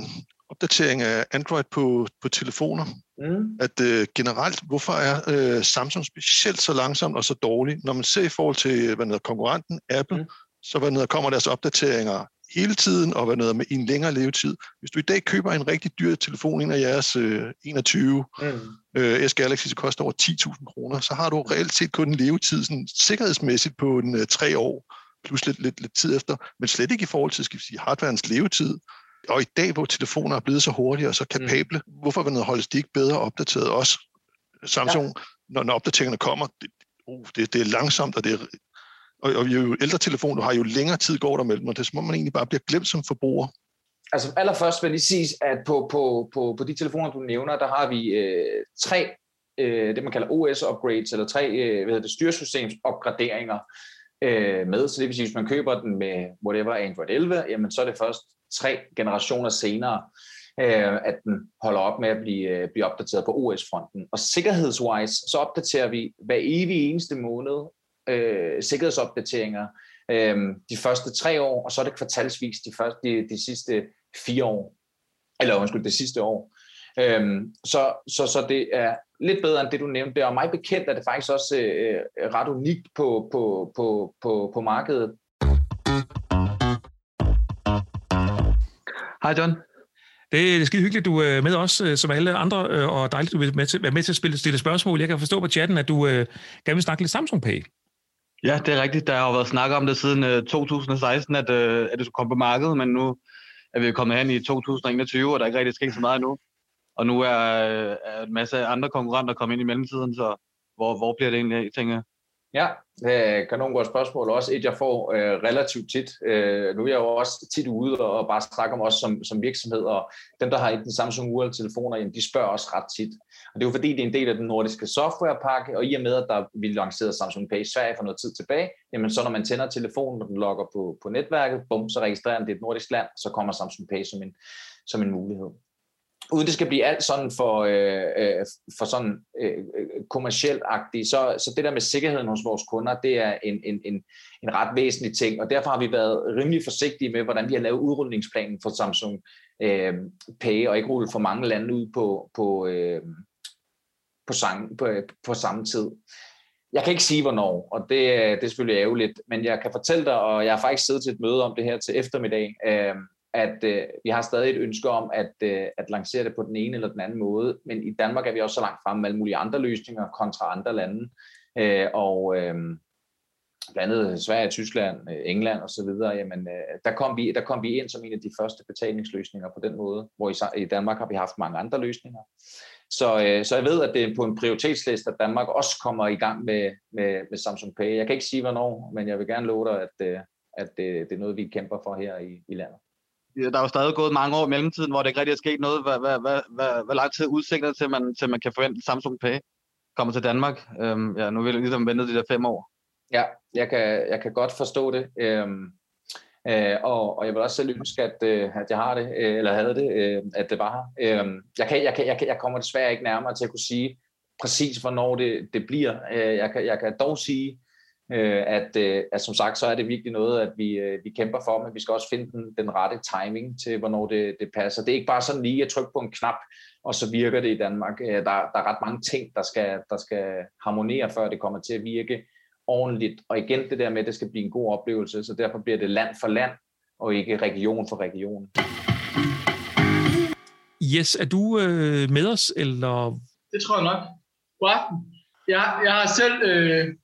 opdatering af Android på, på telefoner. Mm. At øh, generelt, hvorfor er øh, Samsung specielt så langsom og så dårlig? Når man ser i forhold til hvad hedder, konkurrenten Apple, mm. så hvad hedder, kommer deres opdateringer hele tiden, og hvad hedder, med en længere levetid. Hvis du i dag køber en rigtig dyr telefon, en af jeres øh, 21 mm. øh, S Galaxy, så koster over 10.000 kroner, så har du reelt set kun en levetid sådan, sikkerhedsmæssigt på en øh, tre år, plus lidt, lidt, lidt tid efter, men slet ikke i forhold til skal vi sige, hardwarens levetid. Og i dag, hvor telefoner er blevet så hurtige og så kapable, mm. hvorfor vil holdes de ikke bedre opdateret også? Samsung, ja. når, når opdateringerne kommer, det, uh, det, det er langsomt, og det er og, og jo ældre telefon du har, jo længere tid går der mellem, og det er som om man egentlig bare bliver glemt som forbruger. Altså allerførst vil jeg lige sige, at på, på, på, på de telefoner, du nævner, der har vi øh, tre, øh, det man kalder OS-upgrades, eller tre øh, hvad hedder det, styresystems-opgraderinger øh, med. Så det vil sige, hvis man køber den med whatever Android 11, jamen så er det først tre generationer senere, øh, at den holder op med at blive, øh, blive opdateret på OS-fronten. Og sikkerhedswise, så opdaterer vi hver evig eneste måned øh, sikkerhedsopdateringer øh, de første tre år, og så er det kvartalsvis de, første, de, de sidste fire år. Eller undskyld, det sidste år. Øhm, så, så, så det er lidt bedre end det, du nævnte. Og mig bekendt er det faktisk også øh, ret unikt på, på, på, på, på markedet. Hej John. Det er skide hyggeligt, du er med os, øh, som alle andre, øh, og dejligt, du vil med til, være med til at spille, stille spørgsmål. Jeg kan forstå på chatten, at du øh, gerne vil snakke lidt Samsung Pay. Ja, det er rigtigt. Der har jo været snak om det siden 2016, at, at det skulle komme på markedet, men nu er vi kommet hen i 2021, og der er ikke rigtig sket så meget endnu. Og nu er, øh, er en masse andre konkurrenter kommet ind i mellemtiden, så hvor, hvor bliver det egentlig tænker? Ja, øh, det kan nogle gode spørgsmål. Også et, jeg får øh, relativt tit. Øh, nu er jeg jo også tit ude og bare snakker om os som, som virksomhed, og dem, der har enten Samsung eller telefoner, jamen, de spørger os ret tit. Og det er jo fordi, det er en del af den nordiske softwarepakke, og i og med, at der vi lancerede Samsung Pay i Sverige for noget tid tilbage, jamen så når man tænder telefonen, og den logger på, på netværket, bum, så registrerer den det er et nordisk land, så kommer Samsung Pay som en, som en mulighed uden det skal blive alt sådan for, øh, øh, for sådan øh, øh kommercielt agtigt, så, så det der med sikkerheden hos vores kunder, det er en, en, en, en ret væsentlig ting, og derfor har vi været rimelig forsigtige med, hvordan vi har lavet udrulningsplanen for Samsung øh, Pay, og ikke rullet for mange lande ud på, på, øh, på, sang, på, på samme tid. Jeg kan ikke sige, hvornår, og det, det er selvfølgelig ærgerligt, men jeg kan fortælle dig, og jeg har faktisk siddet til et møde om det her til eftermiddag, øh, at øh, vi har stadig et ønske om at, øh, at lancere det på den ene eller den anden måde, men i Danmark er vi også så langt fremme med alle mulige andre løsninger kontra andre lande, øh, og øh, blandt andet Sverige, Tyskland, øh, England og så videre, jamen, øh, der, kom vi, der kom vi ind som en af de første betalingsløsninger på den måde, hvor i, i Danmark har vi haft mange andre løsninger. Så, øh, så jeg ved, at det er på en prioritetsliste, at Danmark også kommer i gang med, med, med Samsung Pay. Jeg kan ikke sige, hvornår, men jeg vil gerne love dig, at, øh, at det, det er noget, vi kæmper for her i, i landet der er jo stadig gået mange år i mellemtiden, hvor det ikke rigtig er sket noget. Hvad, hvad, hvad, hvad, hvad lang tid udsigter til, man, til man kan forvente Samsung Pay kommer til Danmark? Øhm, ja, nu vil jeg ligesom vente de der fem år. Ja, jeg kan, jeg kan godt forstå det. Øhm, øh, og, og jeg vil også selv ønske, at, øh, at jeg har det, øh, eller havde det, øh, at det var her. Øh, jeg, kan, jeg, kan, jeg, kan, jeg kommer desværre ikke nærmere til at kunne sige præcis, hvornår det, det bliver. Øh, jeg, kan, jeg kan dog sige, øh, at, øh, at som sagt, så er det virkelig noget, at vi, øh, vi kæmper for, men vi skal også finde den, den rette timing til, hvornår det, det passer. Det er ikke bare sådan lige at trykke på en knap, og så virker det i Danmark. Øh, der, der er ret mange ting, der skal, der skal harmonere, før det kommer til at virke ordentligt. Og igen det der med, at det skal blive en god oplevelse, så derfor bliver det land for land, og ikke region for region. Yes, er du øh, med os, eller? Det tror jeg nok. God aften. Jeg, jeg har selv øh,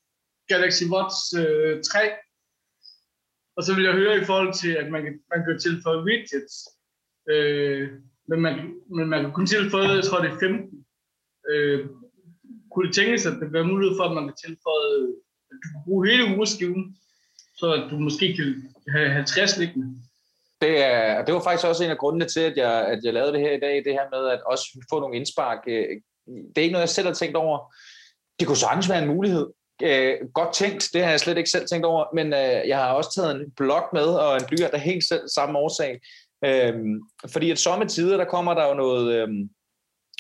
Galaxy Watch øh, 3. Og så vil jeg høre i forhold til, at man kan, man kan tilføje widgets. Øh, men, man, men man kan kun tilføje, jeg tror det er 15. Øh, kunne det tænkes, at det bliver mulighed for, at man kan tilføje, at du kan bruge hele ugeskiven, så at du måske kan have 50 liggende? Det, er, det var faktisk også en af grundene til, at jeg, at jeg lavede det her i dag, det her med at også få nogle indspark. Øh, det er ikke noget, jeg selv har tænkt over. Det kunne sagtens være en mulighed. Øh, godt tænkt, det har jeg slet ikke selv tænkt over, men øh, jeg har også taget en blok med og en blyant af helt selv samme årsag. Øh, fordi at somme tider, der kommer der jo noget, øh,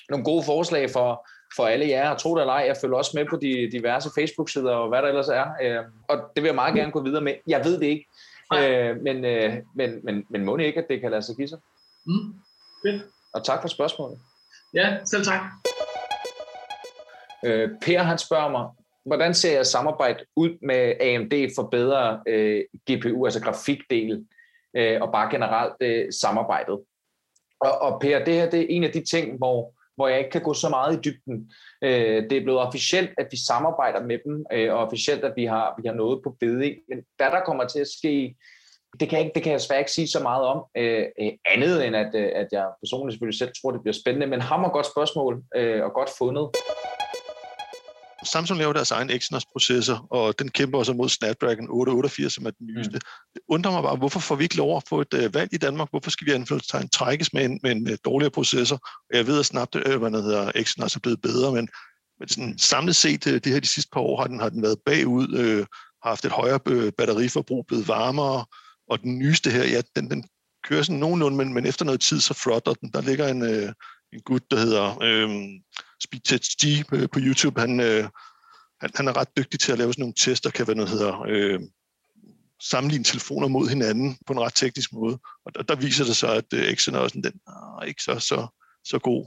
nogle gode forslag for, for alle jer, og tro det eller ej, jeg følger også med på de diverse Facebook-sider og hvad der ellers er, øh, og det vil jeg meget gerne gå videre med. Jeg ved det ikke, øh, men, øh, men, men, men må det ikke, at det kan lade sig give sig? Mm. Fedt. Og tak for spørgsmålet. Ja, selv tak. Øh, per han spørger mig, hvordan ser jeg samarbejde ud med AMD for bedre øh, GPU, altså grafikdel, øh, og bare generelt øh, samarbejdet? Og, og Per, det her det er en af de ting, hvor, hvor jeg ikke kan gå så meget i dybden. Øh, det er blevet officielt, at vi samarbejder med dem, øh, og officielt, at vi har, vi har noget på beding. Men hvad der kommer til at ske, det kan, jeg ikke, det kan jeg svært ikke sige så meget om, øh, øh andet end at, øh, at jeg personligt selvfølgelig selv tror, det bliver spændende. Men hammer godt spørgsmål, øh, og godt fundet. Samsung laver deres egen Exynos-processor, og den kæmper også mod Snapdragon 888, som er den nyeste. Mm. Det undrer mig bare, hvorfor får vi ikke lov at få et uh, valg i Danmark? Hvorfor skal vi anførselstegn trækkes med en, med en uh, dårligere processor? Jeg ved, at Snap, uh, hvad det hedder, Exynos er blevet bedre, men, men sådan, samlet set, uh, det her de sidste par år, har den, har den været bagud, uh, har haft et højere uh, batteriforbrug, blevet varmere, og den nyeste her, ja, den, den kører sådan nogenlunde, men, men efter noget tid, så flotter den. Der ligger en, uh, en gut, der hedder øh, Speedtest G øh, på, YouTube. Han, øh, han, han er ret dygtig til at lave sådan nogle tester, kan være noget hedder, øh, sammenligne telefoner mod hinanden på en ret teknisk måde. Og der, der viser det sig, at øh, Exynos den er ikke så, så, så god.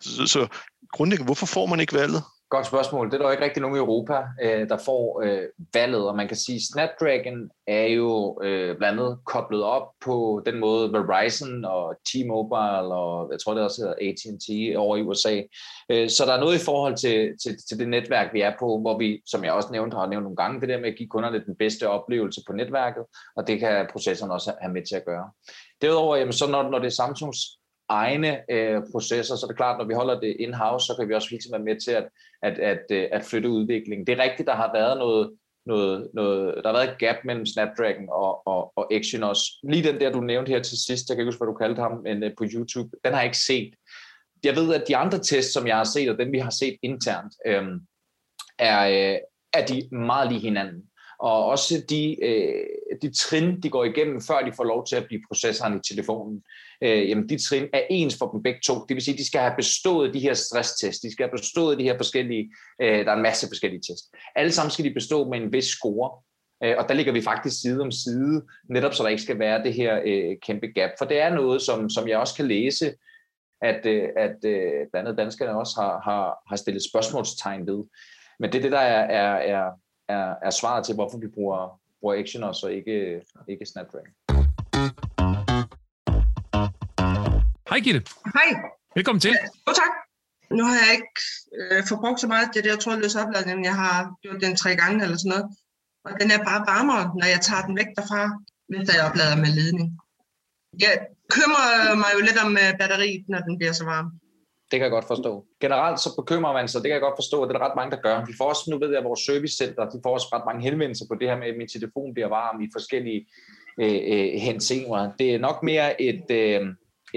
Så, så, så grundlæggende, hvorfor får man ikke valget? Godt spørgsmål. Det er der jo ikke rigtig nogen i Europa, øh, der får øh, valget, og man kan sige, at Snapdragon er jo øh, blandt andet koblet op på den måde Verizon og T-Mobile og jeg tror det også hedder AT&T over i USA. Øh, så der er noget i forhold til, til, til det netværk, vi er på, hvor vi, som jeg også nævnte, har nævnt nogle gange, det der med at give kunderne den bedste oplevelse på netværket, og det kan processoren også have med til at gøre. Derudover, jamen, så når, når det er Samsungs egne øh, processer, så er klart, når vi holder det in-house, så kan vi også hele tiden være med til at, at, at, øh, at flytte udviklingen. Det er rigtigt, der har været noget, noget, noget, der har været et gap mellem Snapdragon og, og, og Exynos. Lige den der, du nævnte her til sidst, jeg kan ikke huske, hvad du kaldte ham, men øh, på YouTube, den har jeg ikke set. Jeg ved, at de andre tests, som jeg har set, og dem vi har set internt, øh, er, øh, er de meget lige hinanden og også de, øh, de trin, de går igennem, før de får lov til at blive processoren i telefonen, øh, jamen de trin er ens for dem begge to. Det vil sige, at de skal have bestået de her stresstests, de skal have bestået de her forskellige, øh, der er en masse forskellige tests. Alle sammen skal de bestå med en vis score, øh, og der ligger vi faktisk side om side, netop så der ikke skal være det her øh, kæmpe gap. For det er noget, som, som jeg også kan læse, at, øh, at øh, blandt andet danskerne også har, har, har stillet spørgsmålstegn ved. Men det er det, der er, er, er, er, er svaret til, hvorfor vi bruger, bruger Action og ikke, ikke Snapdragon. Hej Gitte. Hej. Velkommen til. Jo tak. Nu har jeg ikke øh, forbrugt så meget det der trådløse opladning. Jeg har gjort den tre gange eller sådan noget. Og den er bare varmere, når jeg tager den væk derfra, hvis jeg oplader med ledning. Jeg bekymrer mig jo lidt om øh, batteriet, når den bliver så varm. Det kan jeg godt forstå. Generelt så bekymrer man sig, det kan jeg godt forstå, at det er der ret mange, der gør. Vi får også, nu ved jeg, at vores servicecenter, de får også ret mange henvendelser på det her med, at min telefon bliver varm i forskellige øh, øh, henseender. Det er nok mere et, øh,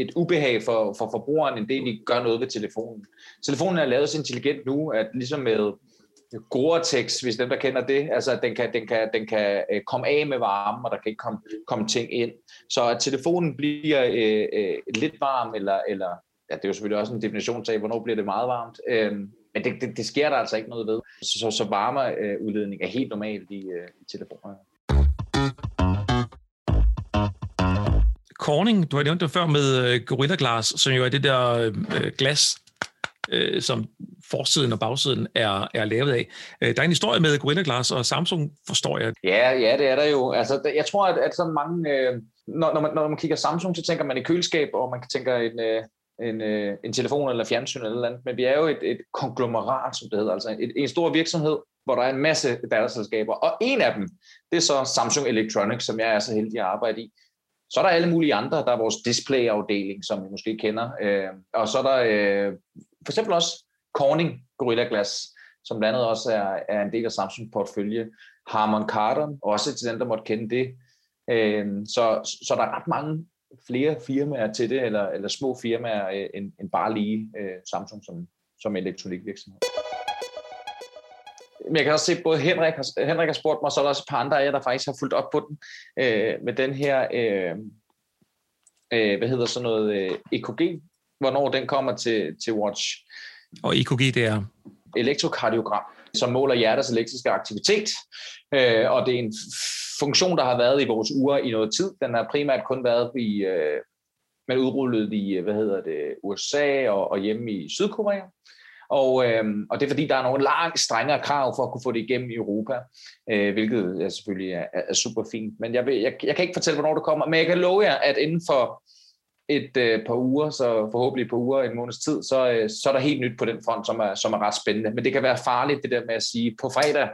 et ubehag for, for forbrugeren, end det, de gør noget ved telefonen. Telefonen er lavet så intelligent nu, at ligesom med Gore-Tex, hvis dem der kender det, altså den kan, den kan, den kan øh, komme af med varme, og der kan ikke komme, komme ting ind. Så at telefonen bliver øh, øh, lidt varm, eller, eller ja, det er jo selvfølgelig også en definition til, hvornår bliver det meget varmt, øh, men det, det, det sker der altså ikke noget ved. Så, så, så varmeudledning er helt normalt i, øh, i telefoner. Corning, du har nævnt det før med øh, Gorilla Glass, som jo er det der øh, øh, glas, uh, som forsiden og bagsiden er, er lavet af. Der er en historie med Gorilla Glass og Samsung, forstår jeg. Ja, ja det er der jo. Altså, jeg tror, at, at så mange... Når, når, man, når man kigger Samsung, så tænker man i køleskab, og man tænker en, en, en telefon eller fjernsyn eller andet. Men vi er jo et, et konglomerat, som det hedder. Altså et, en stor virksomhed, hvor der er en masse datterselskaber. Og en af dem, det er så Samsung Electronics, som jeg er så heldig at arbejde i. Så er der alle mulige andre. Der er vores displayafdeling, som I måske kender. Øh, og så er der øh, for eksempel også Corning Gorilla Glass, som blandt andet også er, er en del af Samsung portfølje. Harman Kardon, også til den, der måtte kende det. Øh, så, så der er ret mange flere firmaer til det, eller, eller små firmaer, øh, end, end bare lige øh, Samsung som, som elektronikvirksomhed. Men jeg kan også se, at både Henrik har, Henrik har spurgt mig, så er der også et par andre af jer, der faktisk har fulgt op på den, øh, med den her, øh, øh, hvad hedder sådan noget, øh, EKG, hvornår den kommer til, til Watch. Og EKG, det er? Elektrokardiogram, som måler hjertets elektriske aktivitet, øh, og det er en funktion, der har været i vores uger i noget tid. Den har primært kun været i, øh, man udrullet i, hvad hedder det, USA og, og hjemme i Sydkorea. Og, øh, og det er fordi, der er nogle langt strengere krav for at kunne få det igennem i Europa, øh, hvilket er selvfølgelig er, er super fint. Men jeg, vil, jeg, jeg kan ikke fortælle, hvornår det kommer, men jeg kan love jer, at inden for et øh, par uger, så forhåbentlig et par uger, en måneds tid, så, øh, så er der helt nyt på den front, som er, som er ret spændende. Men det kan være farligt, det der med at sige på fredag,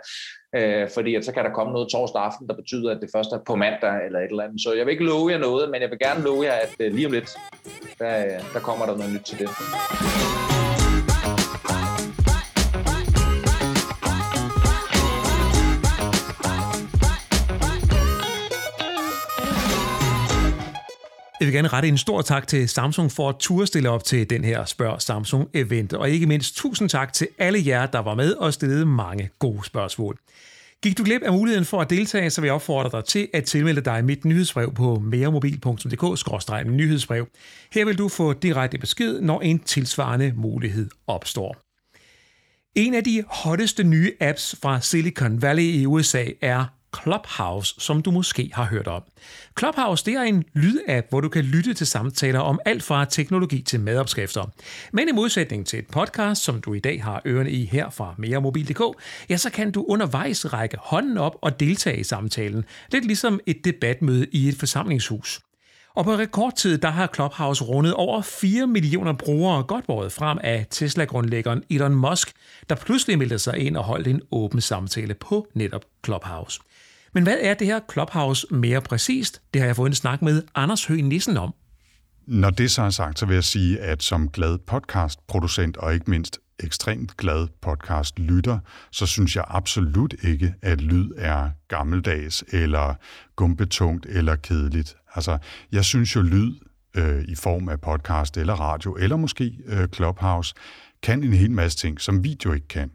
øh, fordi at så kan der komme noget torsdag aften, der betyder, at det først er på mandag eller et eller andet. Så jeg vil ikke love jer noget, men jeg vil gerne love jer, at øh, lige om lidt, der, øh, der kommer der noget nyt til det. Jeg vil gerne rette en stor tak til Samsung for at turde stille op til den her Spørg Samsung-event, og ikke mindst tusind tak til alle jer, der var med og stillede mange gode spørgsmål. Gik du glip af muligheden for at deltage, så vil jeg opfordre dig til at tilmelde dig mit nyhedsbrev på meremobil.dk-nyhedsbrev. Her vil du få direkte besked, når en tilsvarende mulighed opstår. En af de hotteste nye apps fra Silicon Valley i USA er Clubhouse, som du måske har hørt om. Clubhouse det er en lydapp, hvor du kan lytte til samtaler om alt fra teknologi til madopskrifter. Men i modsætning til et podcast, som du i dag har ørerne i her fra meremobil.dk, ja, så kan du undervejs række hånden op og deltage i samtalen. Lidt ligesom et debatmøde i et forsamlingshus. Og på rekordtid, der har Clubhouse rundet over 4 millioner brugere godt båret frem af Tesla-grundlæggeren Elon Musk, der pludselig meldte sig ind og holdt en åben samtale på netop Clubhouse. Men hvad er det her Clubhouse mere præcist? Det har jeg fået en snak med Anders Høgh Nissen om. Når det så er sagt, så vil jeg sige, at som glad podcastproducent og ikke mindst ekstremt glad podcast lytter, så synes jeg absolut ikke, at lyd er gammeldags eller gumbetungt eller kedeligt. Altså, jeg synes jo, lyd øh, i form af podcast eller radio, eller måske øh, Clubhouse, kan en hel masse ting, som video ikke kan.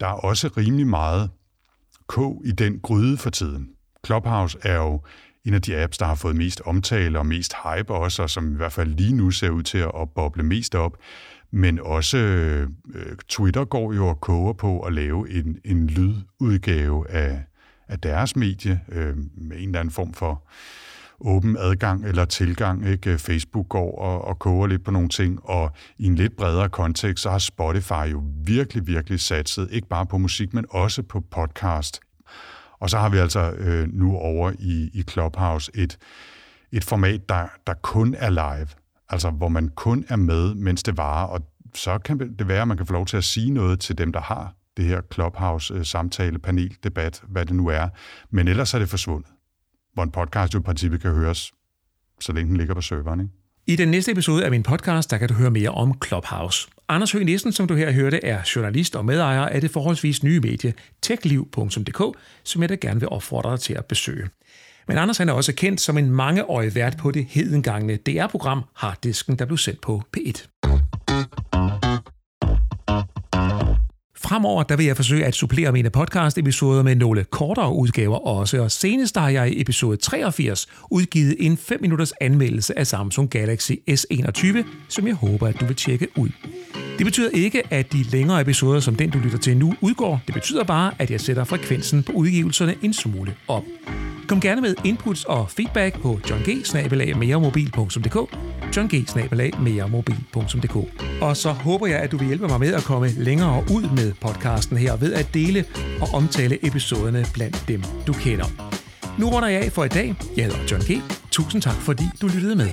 Der er også rimelig meget kog i den gryde for tiden. Clubhouse er jo en af de apps, der har fået mest omtale og mest hype også, og som i hvert fald lige nu ser ud til at boble mest op. Men også øh, Twitter går jo og koger på at lave en, en lydudgave af, af deres medie øh, med en eller anden form for åben adgang eller tilgang. Ikke? Øh, Facebook går og, og koger lidt på nogle ting, og i en lidt bredere kontekst, så har Spotify jo virkelig, virkelig satset, ikke bare på musik, men også på podcast. Og så har vi altså øh, nu over i, i Clubhouse et, et format, der, der kun er live. Altså, hvor man kun er med, mens det varer, og så kan det være, at man kan få lov til at sige noget til dem, der har det her Clubhouse-samtale, øh, panel, debat, hvad det nu er. Men ellers er det forsvundet hvor en podcast jo i princippet kan høres, så længe den ligger på serveren. Ikke? I den næste episode af min podcast, der kan du høre mere om Clubhouse. Anders Høgh Nielsen, som du her hørte, er journalist og medejer af det forholdsvis nye medie techliv.dk, som jeg da gerne vil opfordre dig til at besøge. Men Anders han er også kendt som en mangeårig vært på det hedengangne DR-program Harddisken, der blev sendt på P1. Fremover der vil jeg forsøge at supplere mine podcast-episoder med nogle kortere udgaver også, og senest har jeg i episode 83 udgivet en 5 minutters anmeldelse af Samsung Galaxy S21, som jeg håber, at du vil tjekke ud. Det betyder ikke, at de længere episoder, som den du lytter til nu, udgår. Det betyder bare, at jeg sætter frekvensen på udgivelserne en smule op. Kom gerne med inputs og feedback på johng johng Og så håber jeg, at du vil hjælpe mig med at komme længere ud med podcasten her ved at dele og omtale episoderne blandt dem, du kender. Nu runder jeg af for i dag. Jeg hedder John G. Tusind tak, fordi du lyttede med.